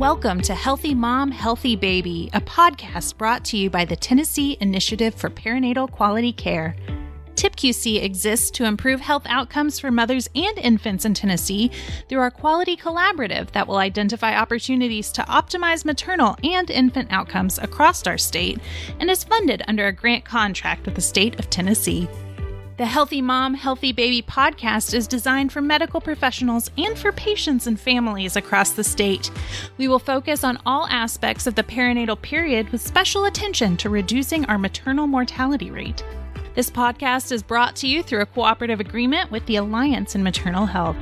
Welcome to Healthy Mom, Healthy Baby, a podcast brought to you by the Tennessee Initiative for Perinatal Quality Care. TIPQC exists to improve health outcomes for mothers and infants in Tennessee through our quality collaborative that will identify opportunities to optimize maternal and infant outcomes across our state and is funded under a grant contract with the state of Tennessee. The Healthy Mom, Healthy Baby podcast is designed for medical professionals and for patients and families across the state. We will focus on all aspects of the perinatal period with special attention to reducing our maternal mortality rate. This podcast is brought to you through a cooperative agreement with the Alliance in Maternal Health.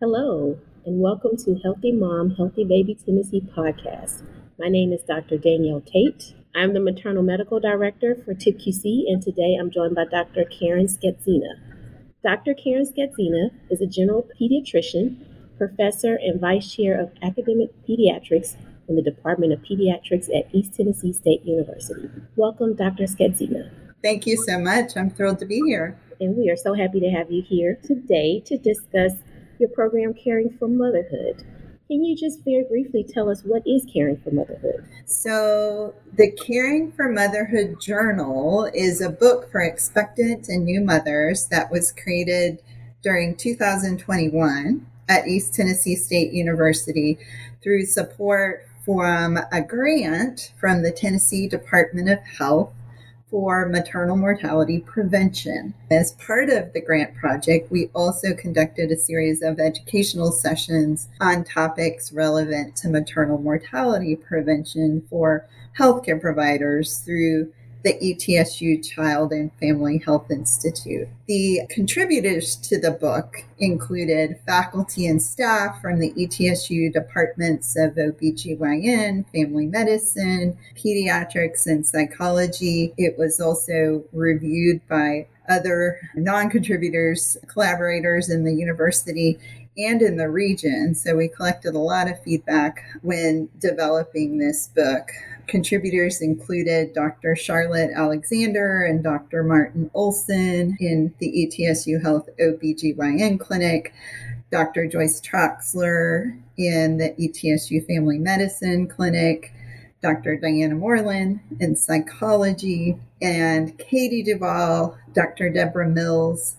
Hello, and welcome to Healthy Mom, Healthy Baby Tennessee podcast. My name is Dr. Danielle Tate. I'm the maternal medical director for TIPQC, and today I'm joined by Dr. Karen Schetzina. Dr. Karen Schetzina is a general pediatrician, professor, and vice chair of academic pediatrics in the Department of Pediatrics at East Tennessee State University. Welcome, Dr. Schetzina. Thank you so much. I'm thrilled to be here. And we are so happy to have you here today to discuss your program, Caring for Motherhood. Can you just very briefly tell us what is Caring for Motherhood? So, the Caring for Motherhood Journal is a book for expectant and new mothers that was created during 2021 at East Tennessee State University through support from a grant from the Tennessee Department of Health for maternal mortality prevention. As part of the grant project, we also conducted a series of educational sessions on topics relevant to maternal mortality prevention for healthcare providers through the ETSU Child and Family Health Institute. The contributors to the book included faculty and staff from the ETSU departments of OBGYN, family medicine, pediatrics, and psychology. It was also reviewed by other non contributors, collaborators in the university and in the region. So we collected a lot of feedback when developing this book. Contributors included Dr. Charlotte Alexander and Dr. Martin Olson in the ETSU Health OBGYN clinic, Dr. Joyce Troxler in the ETSU Family Medicine clinic, Dr. Diana Morelen in psychology, and Katie Duval, Dr. Deborah Mills,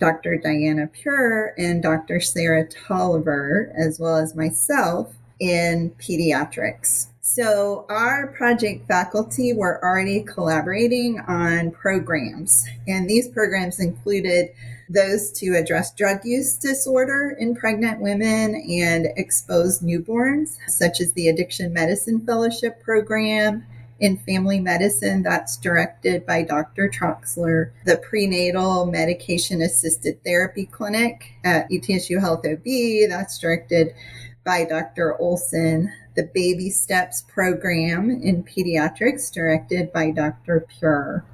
Dr. Diana Pure, and Dr. Sarah Tolliver, as well as myself in pediatrics. So, our project faculty were already collaborating on programs, and these programs included those to address drug use disorder in pregnant women and exposed newborns, such as the Addiction Medicine Fellowship Program in family medicine that's directed by Dr. Troxler, the prenatal medication assisted therapy clinic at ETSU Health OB that's directed by Dr. Olson, the Baby Steps program in pediatrics, directed by Dr. Pure.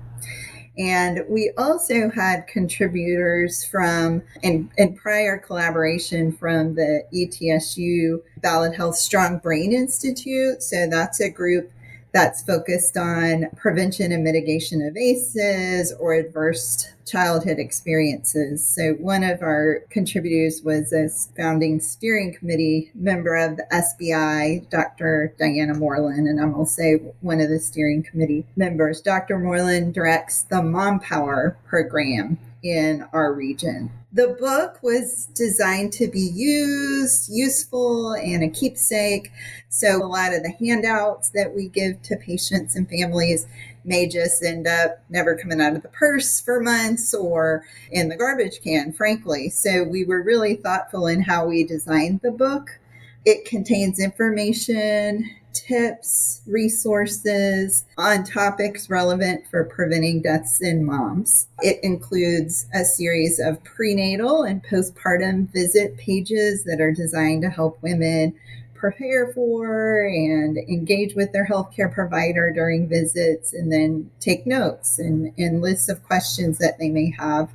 And we also had contributors from, and, in prior collaboration from the ETSU Ballad Health Strong Brain Institute. So that's a group that's focused on prevention and mitigation of ACEs or adverse childhood experiences. So, one of our contributors was a founding steering committee member of the SBI, Dr. Diana Morelen, and I'm also one of the steering committee members. Dr. Morelen directs the Mom Power program in our region. The book was designed to be used, useful, and a keepsake. So, a lot of the handouts that we give to patients and families may just end up never coming out of the purse for months or in the garbage can, frankly. So, we were really thoughtful in how we designed the book. It contains information, tips, resources on topics relevant for preventing deaths in moms. It includes a series of prenatal and postpartum visit pages that are designed to help women prepare for and engage with their healthcare provider during visits and then take notes and, and lists of questions that they may have.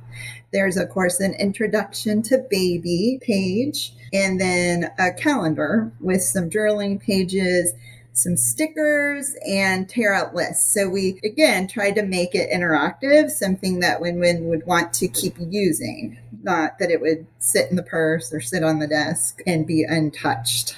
There's, of course, an introduction to baby page and then a calendar with some journaling pages some stickers and tear out lists. So we again tried to make it interactive, something that women would want to keep using. not that it would sit in the purse or sit on the desk and be untouched.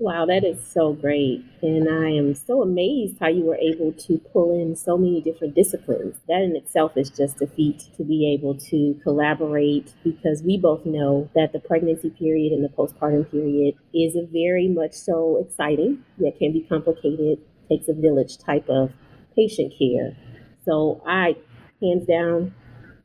Wow, that is so great. And I am so amazed how you were able to pull in so many different disciplines. That in itself is just a feat to be able to collaborate because we both know that the pregnancy period and the postpartum period is a very much so exciting, yet can be complicated, takes a village type of patient care. So I, hands down,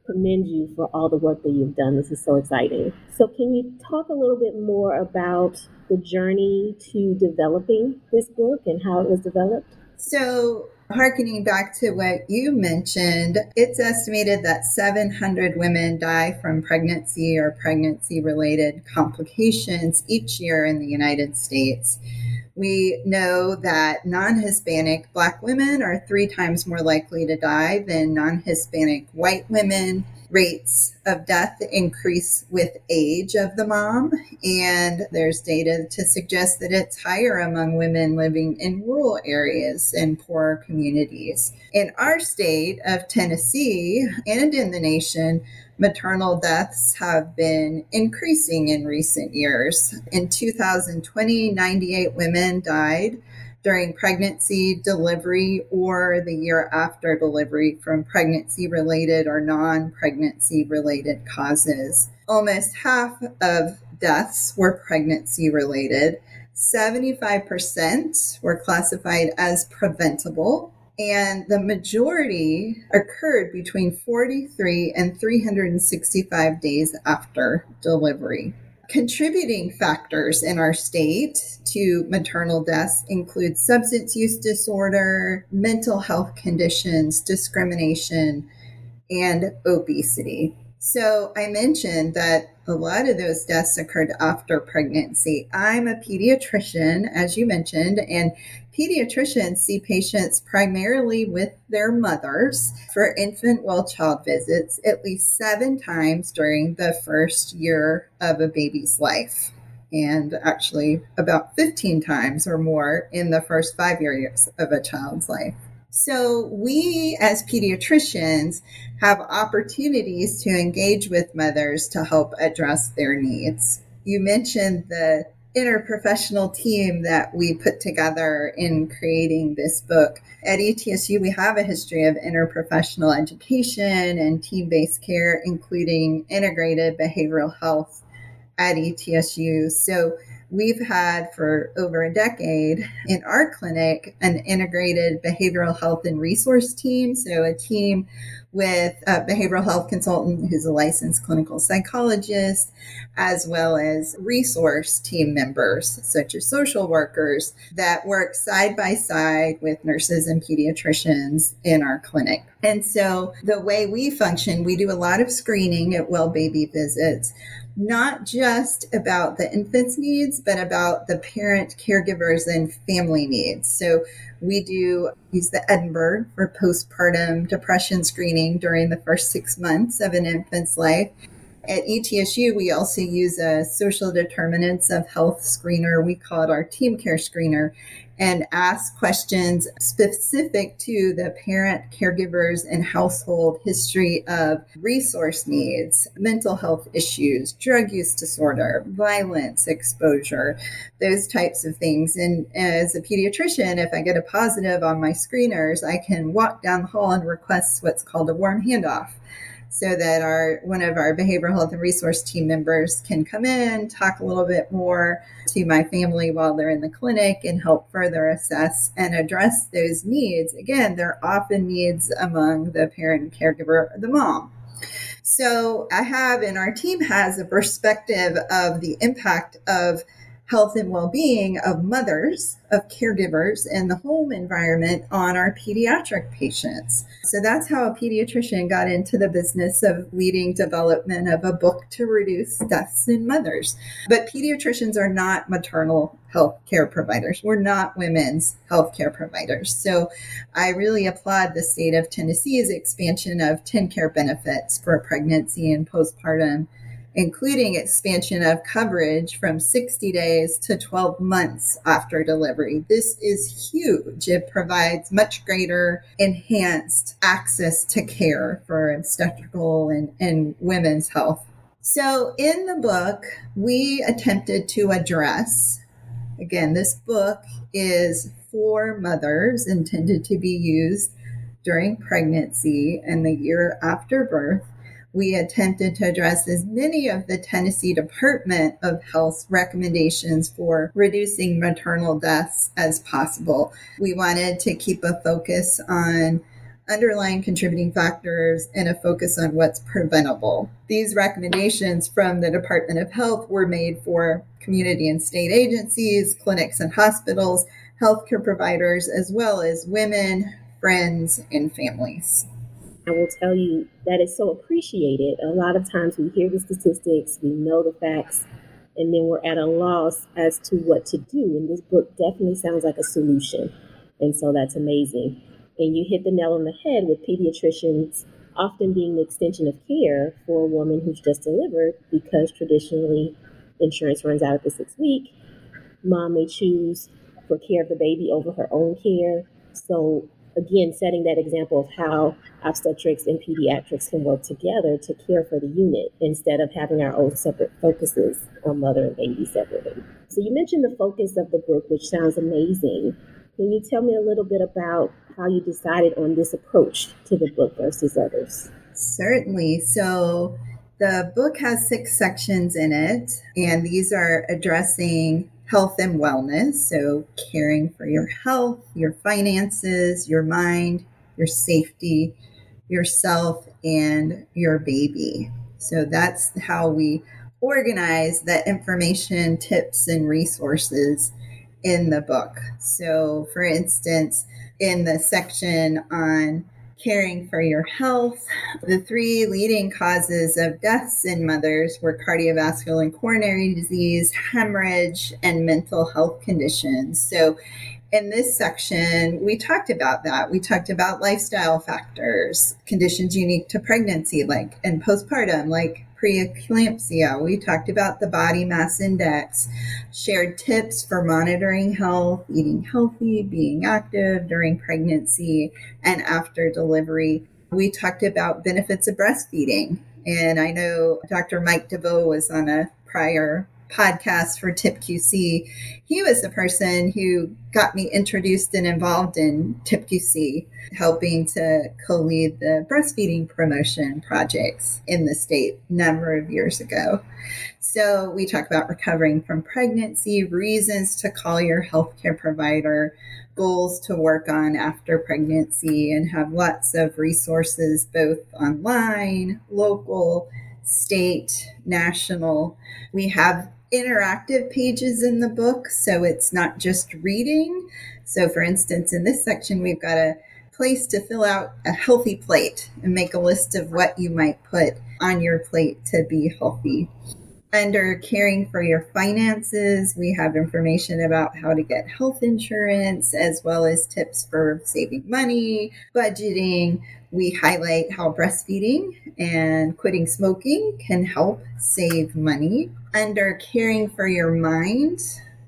commend you for all the work that you've done. This is so exciting. So, can you talk a little bit more about the journey to developing this book and how it was developed? So, harkening back to what you mentioned, it's estimated that 700 women die from pregnancy or pregnancy related complications each year in the United States. We know that non Hispanic Black women are three times more likely to die than non Hispanic white women. Rates of death increase with age of the mom, and there's data to suggest that it's higher among women living in rural areas and poor communities. In our state of Tennessee and in the nation, maternal deaths have been increasing in recent years. In 2020, 98 women died during pregnancy, delivery, or the year after delivery from pregnancy related or non pregnancy related causes. Almost half of deaths were pregnancy related. 75% were classified as preventable, and the majority occurred between 43 and 365 days after delivery. Contributing factors in our state to maternal deaths include substance use disorder, mental health conditions, discrimination, and obesity. So I mentioned that a lot of those deaths occurred after pregnancy. I'm a pediatrician, as you mentioned, and pediatricians see patients primarily with their mothers for infant well child visits at least seven times during the first year of a baby's life. And actually, about 15 times or more in the first five years of a child's life. So, we as pediatricians have opportunities to engage with mothers to help address their needs. You mentioned the interprofessional team that we put together in creating this book. At ETSU, we have a history of interprofessional education and team based care, including integrated behavioral health at ETSU. So, we've had for over a decade in our clinic an integrated behavioral health and resource team. So, a team with a behavioral health consultant who's a licensed clinical psychologist, as well as resource team members, such as social workers, that work side by side with nurses and pediatricians in our clinic. And so, the way we function, we do a lot of screening at well baby visits not just about the infant's needs, but about the parent, caregivers, and family needs. So we do use the Edinburgh for postpartum depression screening during the first six months of an infant's life. At ETSU, we also use a social determinants of health screener. We call it our team care screener and ask questions specific to the parent, caregivers, and household history of resource needs, mental health issues, drug use disorder, violence exposure, those types of things. And as a pediatrician, if I get a positive on my screeners, I can walk down the hall and request what's called a warm handoff so that our one of our behavioral health and resource team members can come in, talk a little bit more to my family while they're in the clinic and help further assess and address those needs. Again, they're often needs among the parent caregiver, the mom. So I have and our team has a perspective of the impact of health and well-being of mothers, of caregivers, and the home environment on our pediatric patients. So that's how a pediatrician got into the business of leading development of a book to reduce deaths in mothers. But pediatricians are not maternal health care providers. We're not women's health care providers. So I really applaud the state of Tennessee's expansion of TennCare benefits for pregnancy and postpartum including expansion of coverage from 60 days to 12 months after delivery. This is huge. It provides much greater enhanced access to care for obstetrical and, and women's health. So, in the book, we attempted to address again, this book is for mothers intended to be used during pregnancy and the year after birth we attempted to address as many of the Tennessee Department of Health's recommendations for reducing maternal deaths as possible. We wanted to keep a focus on underlying contributing factors and a focus on what's preventable. These recommendations from the Department of Health were made for community and state agencies, clinics and hospitals, healthcare providers, as well as women, friends, and families. I will tell you that it's so appreciated. A lot of times we hear the statistics, we know the facts, and then we're at a loss as to what to do. And this book definitely sounds like a solution. And so that's amazing. And you hit the nail on the head with pediatricians often being the extension of care for a woman who's just delivered because traditionally insurance runs out at the six week. Mom may choose for care of the baby over her own care. So again, setting that example of how obstetrics and pediatrics can work together to care for the unit instead of having our own separate focuses on mother and baby separately. So, you mentioned the focus of the book, which sounds amazing. Can you tell me a little bit about how you decided on this approach to the book versus others? Certainly. So, the book has six sections in it, and these are addressing health and wellness. So, caring for your health, your finances, your mind, your safety, yourself, and your baby. So, that's how we organize the information, tips, and resources in the book. So, for instance, in the section on caring for your health. The three leading causes of deaths in mothers were cardiovascular and coronary disease, hemorrhage, and mental health conditions. So, in this section, we talked about that. We talked about lifestyle factors, conditions unique to pregnancy, like and postpartum, like preeclampsia. We talked about the body mass index, shared tips for monitoring health, eating healthy, being active during pregnancy and after delivery. We talked about benefits of breastfeeding. And I know Dr. Mike DeVoe was on a prior podcast for TIPQC, he was the person who got me introduced and involved in TIPQC, helping to co lead the breastfeeding promotion projects in the state a number of years ago. So, we talk about recovering from pregnancy, reasons to call your healthcare provider, goals to work on after pregnancy, and have lots of resources both online, local, state, national. We have interactive pages in the book, so it's not just reading. So, for instance, in this section, we've got a place to fill out a healthy plate and make a list of what you might put on your plate to be healthy. Under caring for your finances, we have information about how to get health insurance as well as tips for saving money, budgeting. We highlight how breastfeeding and quitting smoking can help save money. Under caring for your mind,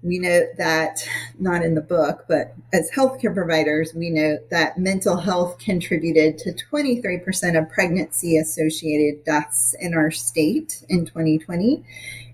we know that, not in the book, but as healthcare providers, we know that mental health contributed to 23% of pregnancy associated deaths in our state in 2020,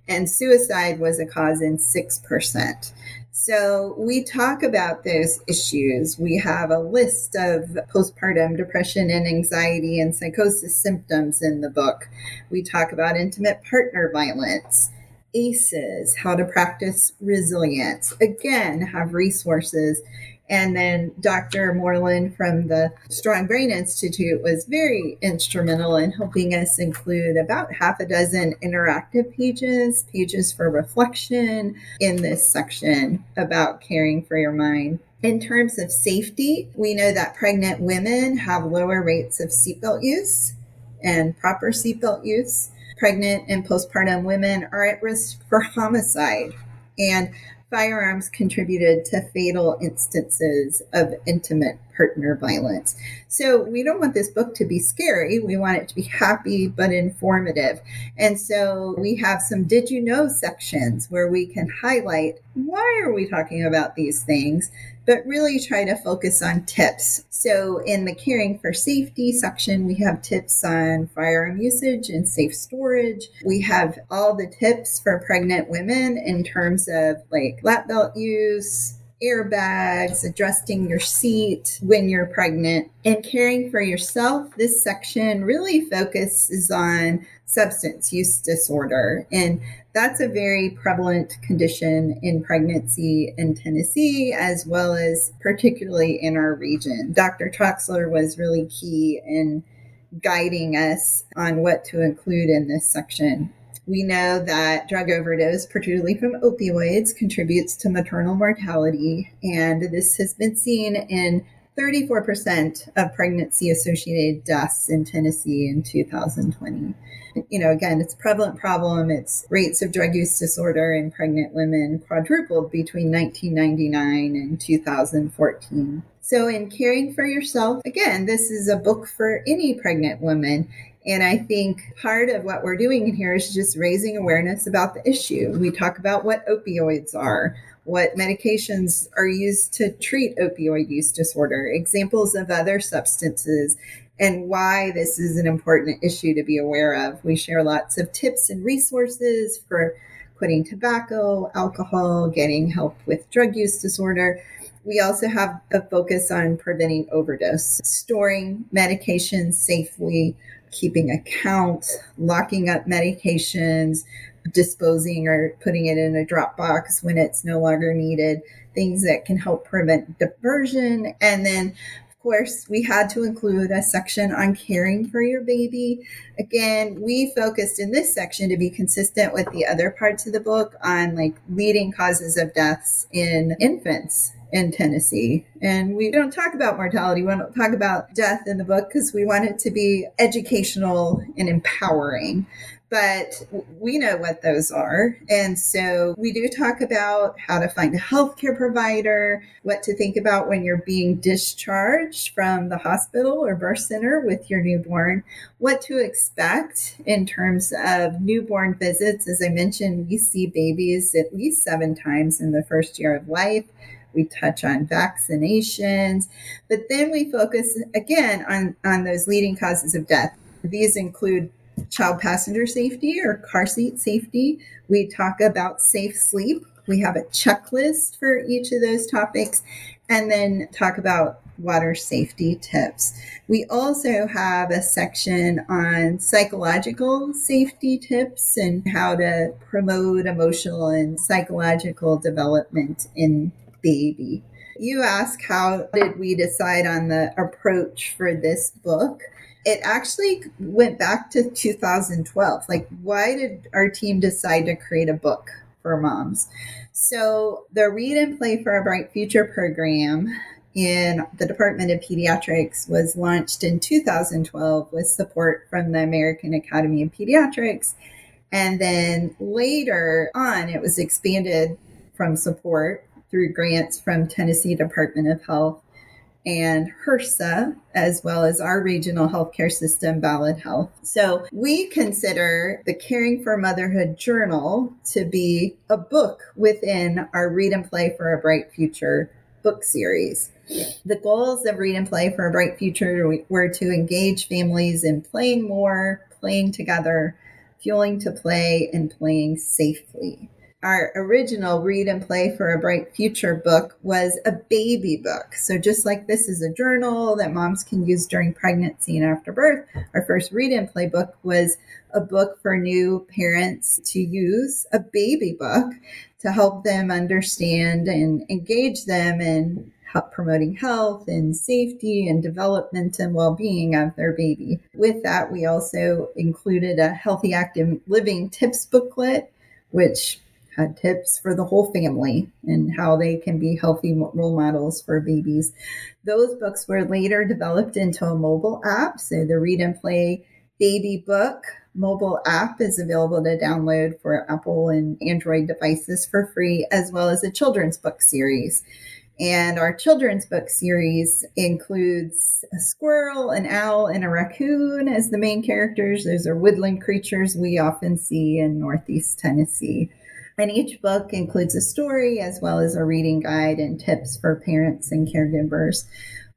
and suicide was a cause in 6%. So we talk about those issues. We have a list of postpartum depression and anxiety and psychosis symptoms in the book. We talk about intimate partner violence ACEs, how to practice resilience. Again, have resources. And then Dr. Morelen from the Strong Brain Institute was very instrumental in helping us include about half a dozen interactive pages, pages for reflection in this section about caring for your mind. In terms of safety, we know that pregnant women have lower rates of seatbelt use and proper seatbelt use pregnant and postpartum women are at risk for homicide, and firearms contributed to fatal instances of intimate partner violence. So we don't want this book to be scary. We want it to be happy but informative. And so we have some did you know sections where we can highlight why are we talking about these things, but really try to focus on tips. So, in the caring for safety section, we have tips on firearm usage and safe storage. We have all the tips for pregnant women in terms of like lap belt use, airbags, adjusting your seat when you're pregnant, and caring for yourself. This section really focuses on substance use disorder. And that's a very prevalent condition in pregnancy in Tennessee, as well as particularly in our region. Dr. Troxler was really key in guiding us on what to include in this section. We know that drug overdose, particularly from opioids, contributes to maternal mortality, and this has been seen in 34% of pregnancy associated deaths in Tennessee in 2020. You know, again, it's a prevalent problem. Its rates of drug use disorder in pregnant women quadrupled between 1999 and 2014. So, in caring for yourself, again, this is a book for any pregnant woman. And I think part of what we're doing in here is just raising awareness about the issue. We talk about what opioids are, what medications are used to treat opioid use disorder, examples of other substances, and why this is an important issue to be aware of. We share lots of tips and resources for quitting tobacco, alcohol, getting help with drug use disorder. We also have a focus on preventing overdose, storing medications safely, keeping account, locking up medications, disposing or putting it in a drop box when it's no longer needed, things that can help prevent diversion. And then, of course, we had to include a section on caring for your baby. Again, we focused in this section to be consistent with the other parts of the book on like leading causes of deaths in infants in Tennessee. And we don't talk about mortality, we don't talk about death in the book because we want it to be educational and empowering. But we know what those are. And so we do talk about how to find a healthcare provider, what to think about when you're being discharged from the hospital or birth center with your newborn, what to expect in terms of newborn visits. As I mentioned, we see babies at least seven times in the first year of life we touch on vaccinations, but then we focus again on, on those leading causes of death. These include child passenger safety or car seat safety. We talk about safe sleep. We have a checklist for each of those topics, and then talk about water safety tips. We also have a section on psychological safety tips and how to promote emotional and psychological development in baby. You ask how did we decide on the approach for this book? It actually went back to 2012. Like, why did our team decide to create a book for moms? So, the Read and Play for a Bright Future program in the Department of Pediatrics was launched in 2012 with support from the American Academy of Pediatrics. And then later on, it was expanded from support through grants from Tennessee Department of Health and HRSA, as well as our regional healthcare system, Ballad Health. So we consider the Caring for Motherhood Journal to be a book within our Read and Play for a Bright Future book series. The goals of Read and Play for a Bright Future were to engage families in playing more, playing together, fueling to play, and playing safely our original Read and Play for a Bright Future book was a baby book. So, just like this is a journal that moms can use during pregnancy and after birth, our first Read and Play book was a book for new parents to use, a baby book to help them understand and engage them in promoting health and safety and development and well-being of their baby. With that, we also included a healthy active living tips booklet which had tips for the whole family and how they can be healthy role models for babies. Those books were later developed into a mobile app. So the Read and Play Baby Book mobile app is available to download for Apple and Android devices for free, as well as a children's book series. And our children's book series includes a squirrel, an owl, and a raccoon as the main characters. Those are woodland creatures we often see in Northeast Tennessee. And each book includes a story as well as a reading guide and tips for parents and caregivers.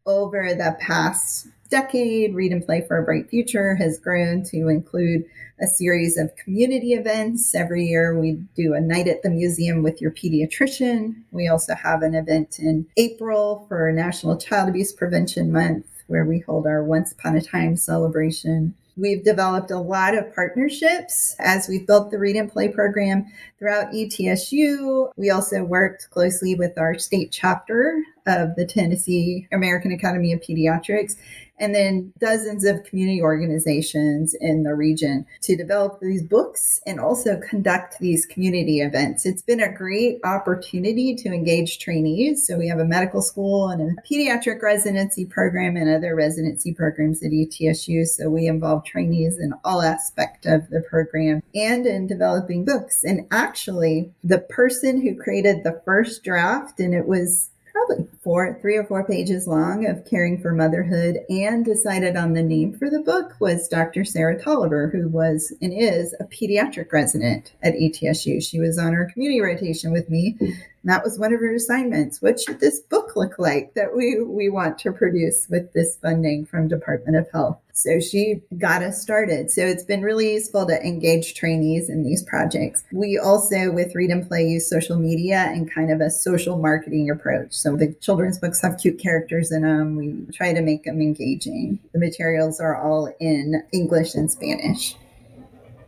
Over the past decade, Read and Play for a Bright Future has grown to include a series of community events. Every year, we do a night at the museum with your pediatrician. We also have an event in April for National Child Abuse Prevention Month, where we hold our Once Upon a Time celebration. We've developed a lot of partnerships as we've built the Read and Play program throughout ETSU. We also worked closely with our state chapter of the Tennessee American Academy of Pediatrics and then dozens of community organizations in the region to develop these books and also conduct these community events. It's been a great opportunity to engage trainees. So we have a medical school and a pediatric residency program and other residency programs at ETSU. So we involve trainees in all aspect of the program and in developing books. And actually, the person who created the first draft, and it was probably four, three or four pages long of caring for motherhood and decided on the name for the book was Dr. Sarah Tolliver, who was and is a pediatric resident at ETSU. She was on her community rotation with me hmm. that was one of her assignments. What should this book look like that we, we want to produce with this funding from Department of Health? So she got us started. So it's been really useful to engage trainees in these projects. We also, with Read and Play, use social media and kind of a social marketing approach. So the children's books have cute characters in them. We try to make them engaging. The materials are all in English and Spanish.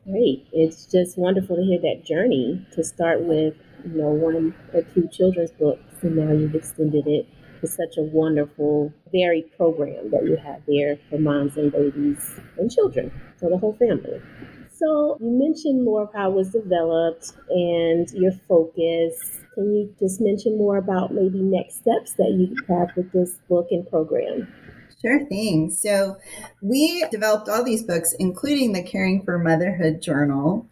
Great. It's just wonderful to hear that journey to start with you know, one or two children's books, and now you've extended it to such a wonderful, varied program that you have there for moms and babies and children, for the whole family. So you mentioned more of how it was developed and your focus. Can you just mention more about maybe next steps that you have with this book and program? Sure thing. So, we developed all these books, including the Caring for Motherhood Journal,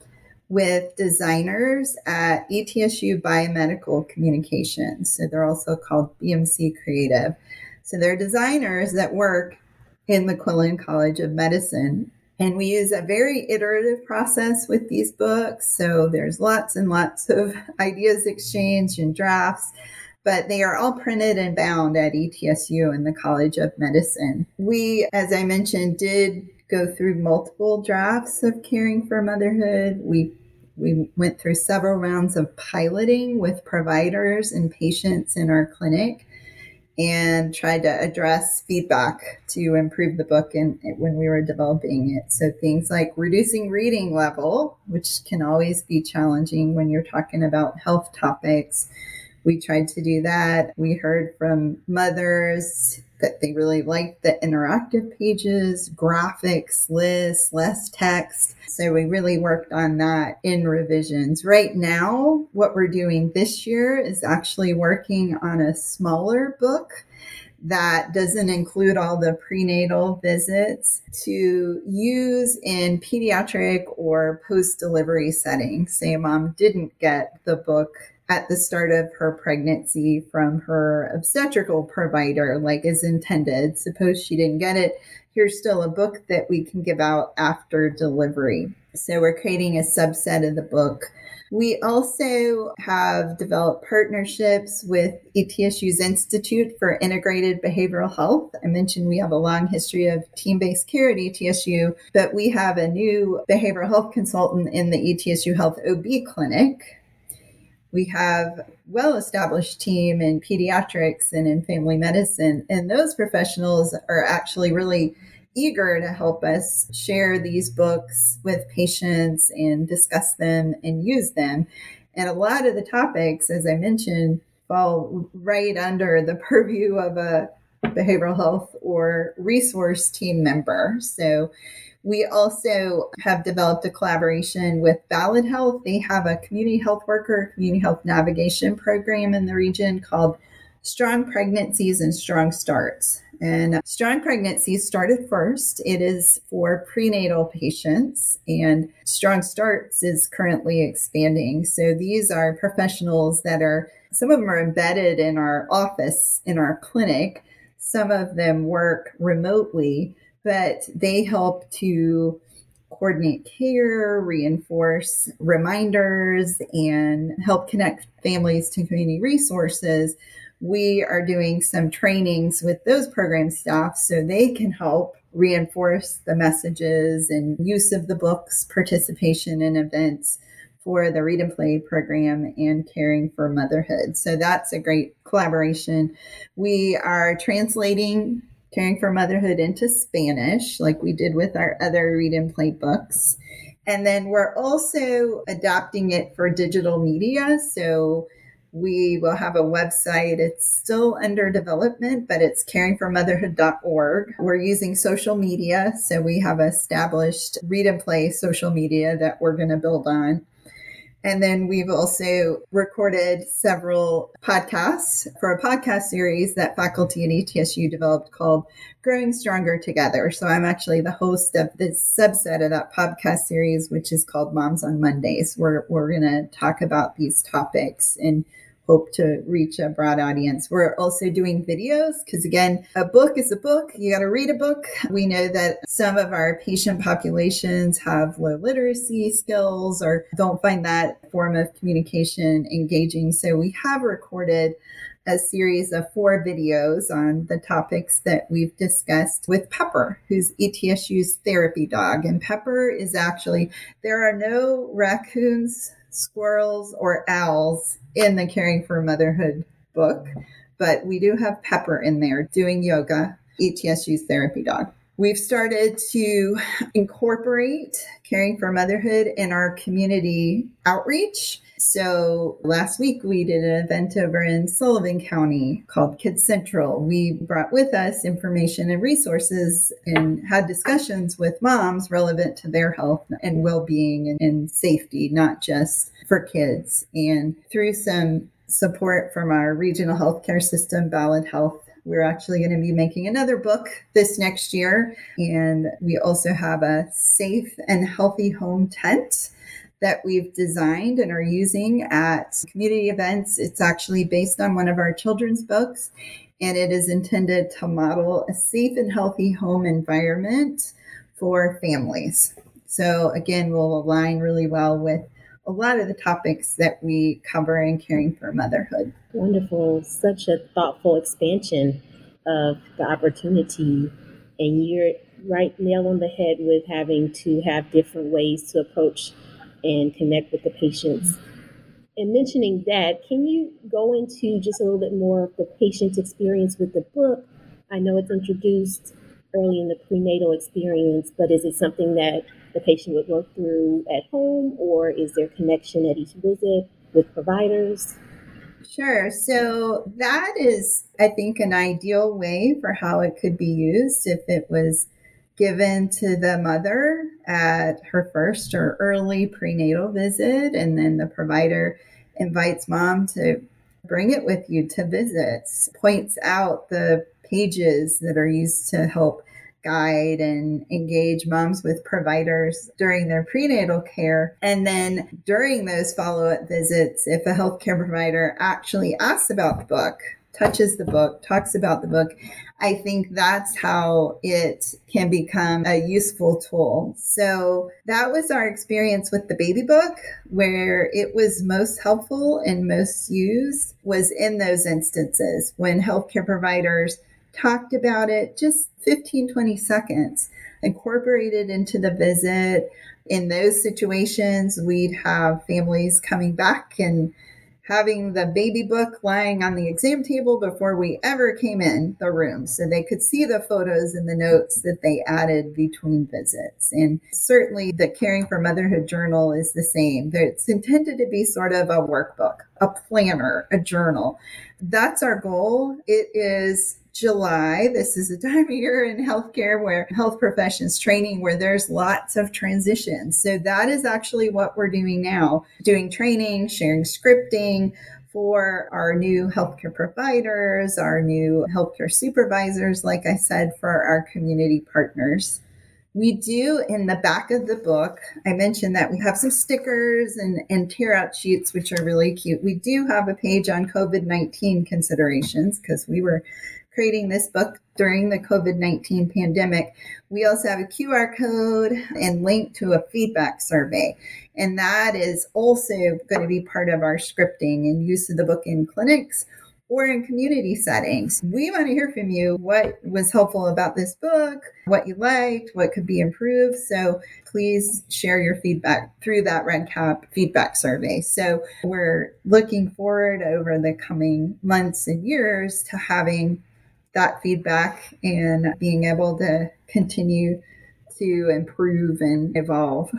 with designers at ETSU Biomedical Communications. So they're also called BMC Creative. So they're designers that work in the Quillen College of Medicine. And we use a very iterative process with these books. So there's lots and lots of ideas exchanged and drafts, but they are all printed and bound at ETSU in the College of Medicine. We, as I mentioned, did go through multiple drafts of caring for motherhood. We we went through several rounds of piloting with providers and patients in our clinic and tried to address feedback to improve the book and when we were developing it. So things like reducing reading level, which can always be challenging when you're talking about health topics. We tried to do that. We heard from mothers that they really liked the interactive pages, graphics, lists, less text. So we really worked on that in revisions. Right now, what we're doing this year is actually working on a smaller book that doesn't include all the prenatal visits to use in pediatric or post delivery settings. Say mom didn't get the book at the start of her pregnancy from her obstetrical provider, like as intended. Suppose she didn't get it, here's still a book that we can give out after delivery. So we're creating a subset of the book. We also have developed partnerships with ETSU's Institute for Integrated Behavioral Health. I mentioned we have a long history of team based care at ETSU, but we have a new behavioral health consultant in the ETSU Health OB clinic we have well established team in pediatrics and in family medicine and those professionals are actually really eager to help us share these books with patients and discuss them and use them. And a lot of the topics as i mentioned fall right under the purview of a behavioral health or resource team member. So we also have developed a collaboration with Ballad Health. They have a community health worker, community health navigation program in the region called Strong Pregnancies and Strong Starts. And Strong Pregnancies started first. It is for prenatal patients, and Strong Starts is currently expanding. So these are professionals that are, some of them are embedded in our office, in our clinic. Some of them work remotely but they help to coordinate care, reinforce reminders, and help connect families to community resources, we are doing some trainings with those program staff so they can help reinforce the messages and use of the books, participation in events for the Read and Play program and Caring for Motherhood. So that's a great collaboration. We are translating Caring for Motherhood into Spanish, like we did with our other Read and Play books. And then we're also adopting it for digital media. So we will have a website. It's still under development, but it's caringformotherhood.org. We're using social media. So we have established read and play social media that we're going to build on. And then we've also recorded several podcasts for a podcast series that faculty at ETSU developed called Growing Stronger Together. So I'm actually the host of this subset of that podcast series, which is called Moms on Mondays, where we're going to talk about these topics and hope to reach a broad audience. We're also doing videos because, again, a book is a book. You got to read a book. We know that some of our patient populations have low literacy skills or don't find that form of communication engaging. So we have recorded a series of four videos on the topics that we've discussed with Pepper, who's ETSU's therapy dog. And Pepper is actually, there are no raccoons, squirrels, or owls in the Caring for Motherhood book, but we do have Pepper in there doing yoga, ETSU's therapy dog. We've started to incorporate caring for motherhood in our community outreach. So last week we did an event over in Sullivan County called Kids Central. We brought with us information and resources and had discussions with moms relevant to their health and well-being and, safety, not just for kids. And through some support from our regional healthcare system, Ballad Health we're actually going to be making another book this next year. And we also have a safe and healthy home tent that we've designed and are using at community events. It's actually based on one of our children's books, and it is intended to model a safe and healthy home environment for families. So, again, will align really well with a lot of the topics that we cover in caring for motherhood. Wonderful. Such a thoughtful expansion of the opportunity. And you're right nail on the head with having to have different ways to approach and connect with the patients. And mentioning that, can you go into just a little bit more of the patient's experience with the book? I know it's introduced early in the prenatal experience, but is it something that the patient would work through at home, or is there connection at each visit with providers? Sure. So that is, I think, an ideal way for how it could be used if it was given to the mother at her first or early prenatal visit, and then the provider invites mom to bring it with you to visits, points out the pages that are used to help guide and engage moms with providers during their prenatal care. And then during those follow up visits, if a healthcare provider actually asks about the book, touches the book, talks about the book, I think that's how it can become a useful tool. So that was our experience with the baby book, where it was most helpful and most used was in those instances when healthcare providers talked about it just 15, 20 seconds, incorporated into the visit. In those situations, we'd have families coming back and having the baby book lying on the exam table before we ever came in the room so they could see the photos and the notes that they added between visits. And certainly the Caring for Motherhood journal is the same. It's intended to be sort of a workbook, a planner, a journal. That's our goal. It is July. This is a time of year in healthcare where health professions training where there's lots of transitions. So that is actually what we're doing now, doing training, sharing scripting for our new healthcare providers, our new healthcare supervisors, like I said, for our community partners. We do in the back of the book, I mentioned that we have some stickers and, and tear out sheets, which are really cute. We do have a page on COVID 19 considerations because we were creating this book during the COVID 19 pandemic, we also have a QR code and link to a feedback survey. And that is also going to be part of our scripting and use of the book in clinics or in community settings. We want to hear from you what was helpful about this book, what you liked, what could be improved. So please share your feedback through that REDCap feedback survey. So we're looking forward over the coming months and years to having that feedback and being able to continue to improve and evolve.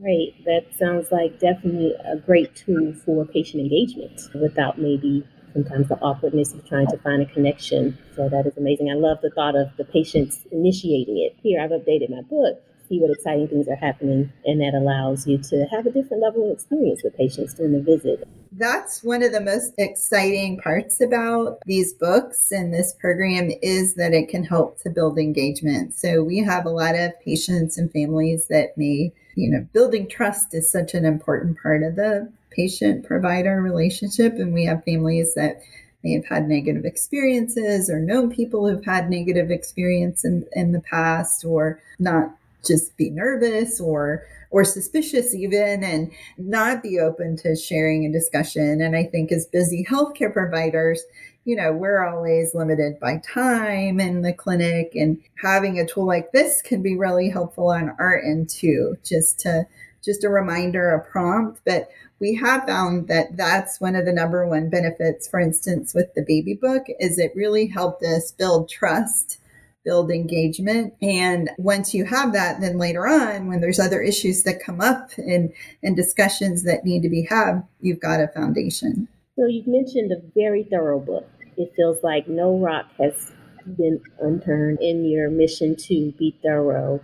Great. That sounds like definitely a great tool for patient engagement without maybe sometimes the awkwardness of trying to find a connection. So that is amazing. I love the thought of the patients initiating it. Here, I've updated my book see what exciting things are happening, and that allows you to have a different level of experience with patients during the visit. That's one of the most exciting parts about these books and this program is that it can help to build engagement. So we have a lot of patients and families that may, you know, building trust is such an important part of the patient provider relationship. And we have families that may have had negative experiences or known people who've had negative experience in, in the past or not just be nervous or or suspicious even and not be open to sharing a discussion. And i think as busy healthcare providers you know we're always limited by time in the clinic and having a tool like this can be really helpful on our end too just to just a reminder a prompt. But we have found that that's one of the number one benefits for instance with the baby book is it really helped us build trust build engagement. And once you have that, then later on, when there's other issues that come up and, and discussions that need to be had, you've got a foundation. So you've mentioned a very thorough book. It feels like no rock has been unturned in your mission to be thorough.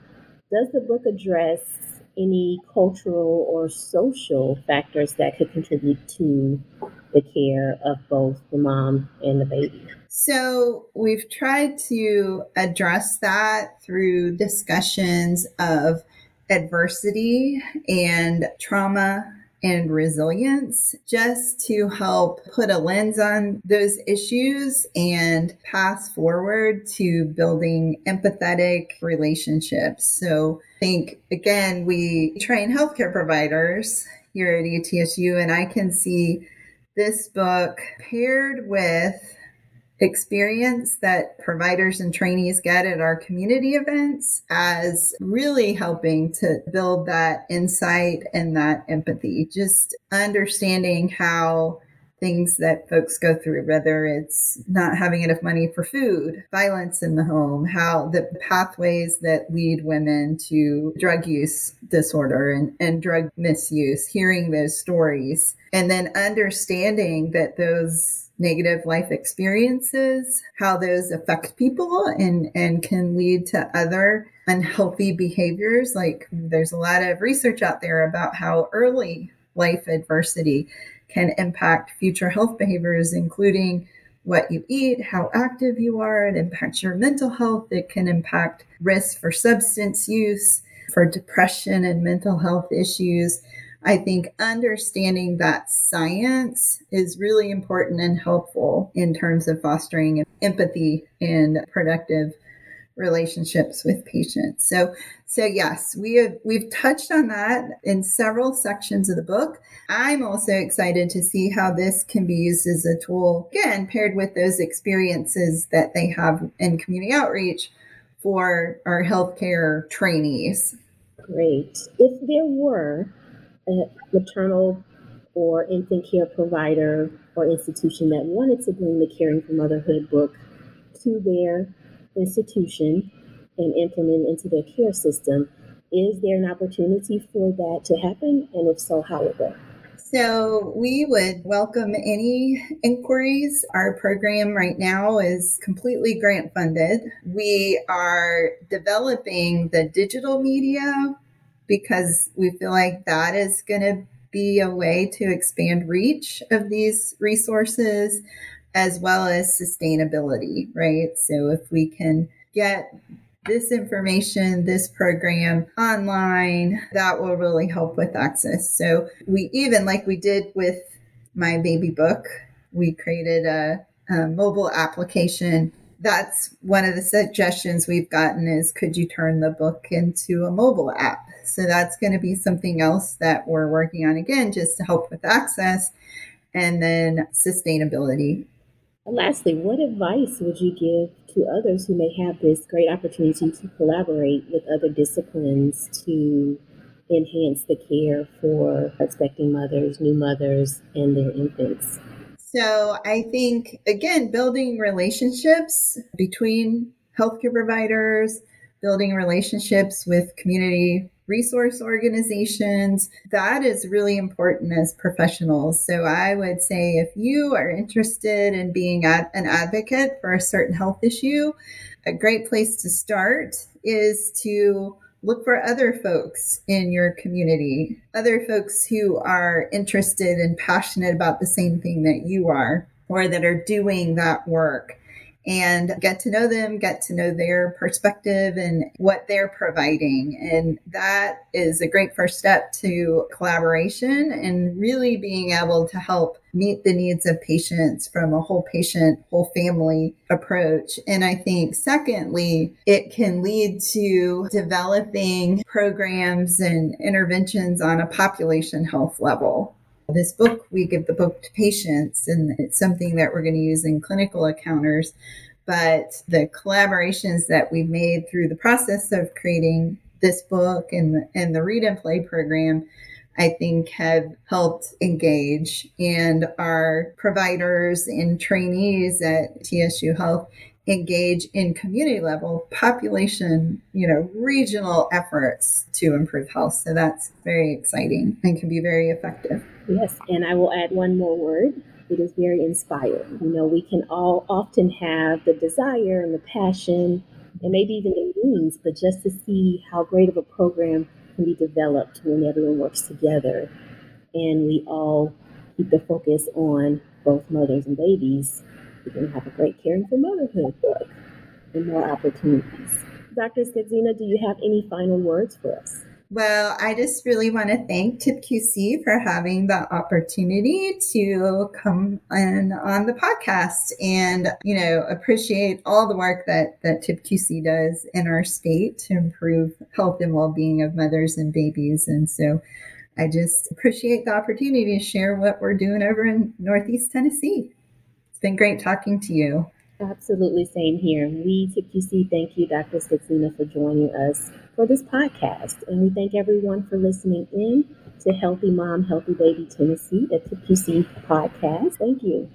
Does the book address any cultural or social factors that could contribute to the care of both the mom and the baby? So, we've tried to address that through discussions of adversity and trauma and resilience just to help put a lens on those issues and pass forward to building empathetic relationships. So, I think again, we train healthcare providers here at ETSU, and I can see this book paired with experience that providers and trainees get at our community events as really helping to build that insight and that empathy, just understanding how things that folks go through, whether it's not having enough money for food, violence in the home, how the pathways that lead women to drug use disorder and, and drug misuse, hearing those stories, and then understanding that those negative life experiences, how those affect people and, and can lead to other unhealthy behaviors. Like there's a lot of research out there about how early life adversity can impact future health behaviors, including what you eat, how active you are. It impacts your mental health. It can impact risk for substance use, for depression and mental health issues. I think understanding that science is really important and helpful in terms of fostering empathy and productive relationships with patients. So so yes, we have we've touched on that in several sections of the book. I'm also excited to see how this can be used as a tool again paired with those experiences that they have in community outreach for our healthcare trainees. Great. If there were a maternal or infant care provider or institution that wanted to bring the Caring for Motherhood book to their institution and implement into their care system, is there an opportunity for that to happen? And if so, how would that? So, we would welcome any inquiries. Our program right now is completely grant funded. We are developing the digital media because we feel like that is going to be a way to expand reach of these resources as well as sustainability, right? So if we can get this information, this program online, that will really help with access. So we even like we did with my baby book, we created a, a mobile application that's one of the suggestions we've gotten is could you turn the book into a mobile app? So that's going to be something else that we're working on again, just to help with access and then sustainability. lastly, what advice would you give to others who may have this great opportunity to collaborate with other disciplines to enhance the care for expecting mothers, new mothers, and their infants? So I think, again, building relationships between healthcare providers, building relationships with community resource organizations, that is really important as professionals. So I would say if you are interested in being an advocate for a certain health issue, a great place to start is to look for other folks in your community, other folks who are interested and passionate about the same thing that you are, or that are doing that work and get to know them, get to know their perspective and what they're providing. And that is a great first step to collaboration and really being able to help meet the needs of patients from a whole patient, whole family approach. And I think, secondly, it can lead to developing programs and interventions on a population health level. This book, we give the book to patients, and it's something that we're going to use in clinical encounters. But the collaborations that we've made through the process of creating this book and the, and the Read and Play program, I think have helped engage. And our providers and trainees at ETSU Health engage in community level population, you know, regional efforts to improve health. So that's very exciting and can be very effective. Yes, and I will add one more word. It is very inspiring. You know, we can all often have the desire and the passion and maybe even the means, but just to see how great of a program can be developed when everyone works together and we all keep the focus on both mothers and babies we can have a great Caring for Motherhood book and more opportunities. Dr. Schetzina, do you have any final words for us? Well, I just really want to thank TIPQC for having the opportunity to come in on the podcast and, you know, appreciate all the work that, that TIPQC does in our state to improve health and well-being of mothers and babies. And so I just appreciate the opportunity to share what we're doing over in Northeast Tennessee been great talking to you. Absolutely, same here. We, TIPQC, thank you, Dr. Schetzina, for joining us for this podcast. And we thank everyone for listening in to Healthy Mom, Healthy Baby Tennessee, the TIPQC podcast. Thank you.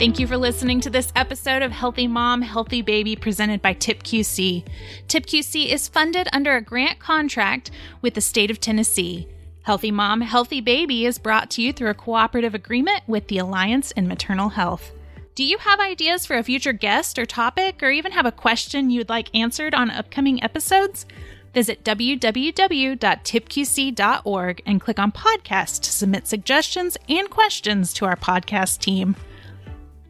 Thank you for listening to this episode of Healthy Mom, Healthy Baby presented by TIPQC. TIPQC is funded under a grant contract with the state of Tennessee. Healthy Mom, Healthy Baby is brought to you through a cooperative agreement with the Alliance in Maternal Health. Do you have ideas for a future guest or topic, or even have a question you'd like answered on upcoming episodes? Visit www.tipqc.org and click on podcast to submit suggestions and questions to our podcast team.